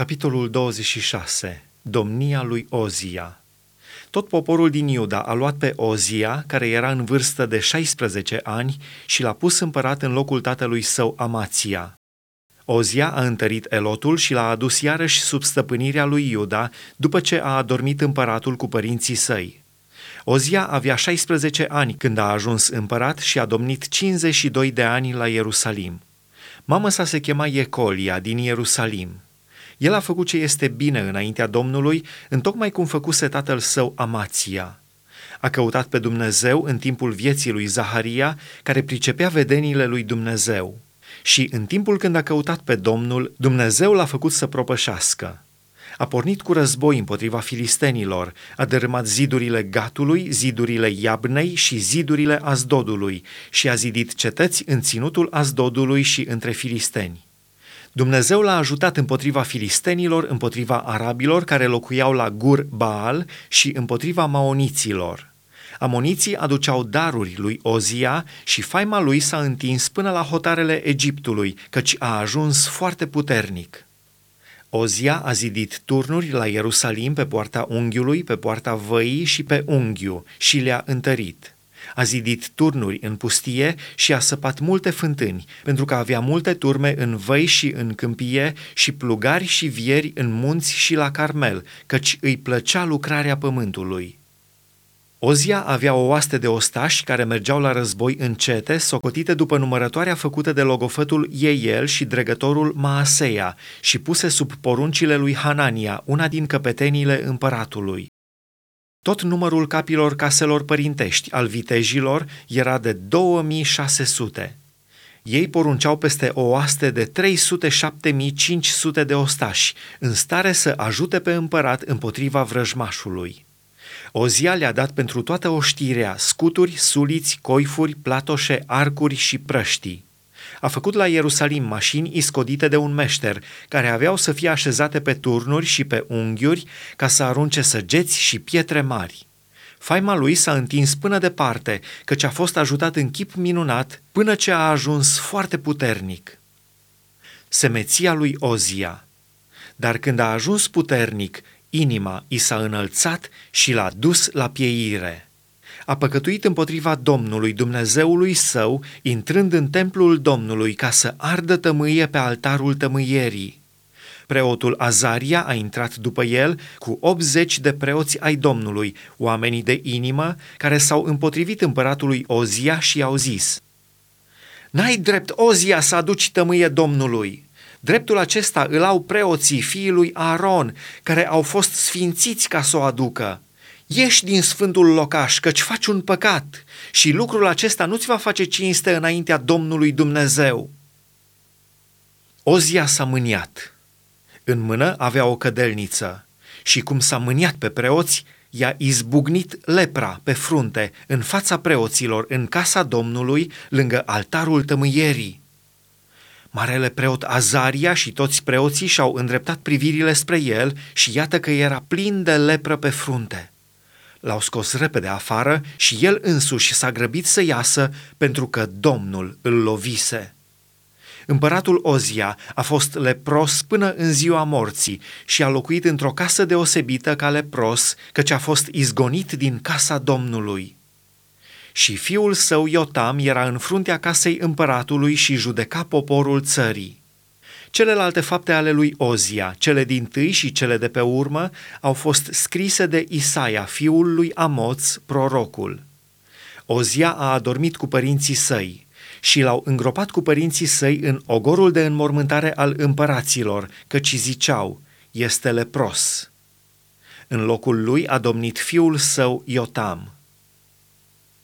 Capitolul 26. Domnia lui Ozia. Tot poporul din Iuda a luat pe Ozia, care era în vârstă de 16 ani, și l-a pus împărat în locul tatălui său Amația. Ozia a întărit Elotul și l-a adus iarăși sub stăpânirea lui Iuda, după ce a adormit împăratul cu părinții săi. Ozia avea 16 ani când a ajuns împărat și a domnit 52 de ani la Ierusalim. Mama sa se chema Ecolia din Ierusalim. El a făcut ce este bine înaintea Domnului, întocmai cum făcuse tatăl său Amația. A căutat pe Dumnezeu în timpul vieții lui Zaharia, care pricepea vedeniile lui Dumnezeu. Și în timpul când a căutat pe Domnul, Dumnezeu l-a făcut să propășească. A pornit cu război împotriva filistenilor, a dărâmat zidurile Gatului, zidurile Iabnei și zidurile Azdodului și a zidit cetăți în ținutul Azdodului și între filisteni. Dumnezeu l-a ajutat împotriva filistenilor, împotriva arabilor care locuiau la Gur Baal și împotriva maoniților. Amoniții aduceau daruri lui Ozia și faima lui s-a întins până la hotarele Egiptului, căci a ajuns foarte puternic. Ozia a zidit turnuri la Ierusalim pe poarta unghiului, pe poarta văii și pe unghiu și le-a întărit. A zidit turnuri în pustie și a săpat multe fântâni, pentru că avea multe turme în văi și în câmpie și plugari și vieri în munți și la Carmel, căci îi plăcea lucrarea pământului. Ozia avea o oaste de ostași care mergeau la război în cete, socotite după numărătoarea făcută de logofătul Ieiel și dregătorul Maaseia și puse sub poruncile lui Hanania, una din căpeteniile împăratului. Tot numărul capilor caselor părintești al vitejilor era de 2600. Ei porunceau peste o oaste de 307.500 de ostași, în stare să ajute pe împărat împotriva vrăjmașului. Ozia le-a dat pentru toată oștirea scuturi, suliți, coifuri, platoșe, arcuri și prăștii. A făcut la Ierusalim mașini iscodite de un meșter, care aveau să fie așezate pe turnuri și pe unghiuri ca să arunce săgeți și pietre mari. Faima lui s-a întins până departe, căci a fost ajutat în chip minunat până ce a ajuns foarte puternic. Semeția lui Ozia Dar când a ajuns puternic, inima i s-a înălțat și l-a dus la pieire. A păcătuit împotriva Domnului Dumnezeului său, intrând în templul Domnului ca să ardă tămâie pe altarul tămâierii. Preotul Azaria a intrat după el cu 80 de preoți ai Domnului, oamenii de inimă, care s-au împotrivit împăratului Ozia și au zis N-ai drept, Ozia, să aduci tămâie Domnului!' Dreptul acesta îl au preoții fiului Aaron, care au fost sfințiți ca să o aducă. Ieși din sfântul locaș, căci faci un păcat și lucrul acesta nu-ți va face cinste înaintea Domnului Dumnezeu. Ozia s-a mâniat. În mână avea o cădelniță și cum s-a mâniat pe preoți, i-a izbugnit lepra pe frunte în fața preoților în casa Domnului lângă altarul tămâierii. Marele preot Azaria și toți preoții și-au îndreptat privirile spre el și iată că era plin de lepră pe frunte. L-au scos repede afară și el însuși s-a grăbit să iasă pentru că Domnul îl lovise. Împăratul Ozia a fost lepros până în ziua morții și a locuit într-o casă deosebită ca lepros, căci a fost izgonit din casa Domnului și fiul său Iotam era în fruntea casei împăratului și judeca poporul țării. Celelalte fapte ale lui Ozia, cele din tâi și cele de pe urmă, au fost scrise de Isaia, fiul lui Amoț, prorocul. Ozia a adormit cu părinții săi și l-au îngropat cu părinții săi în ogorul de înmormântare al împăraților, căci ziceau, este lepros. În locul lui a domnit fiul său Iotam.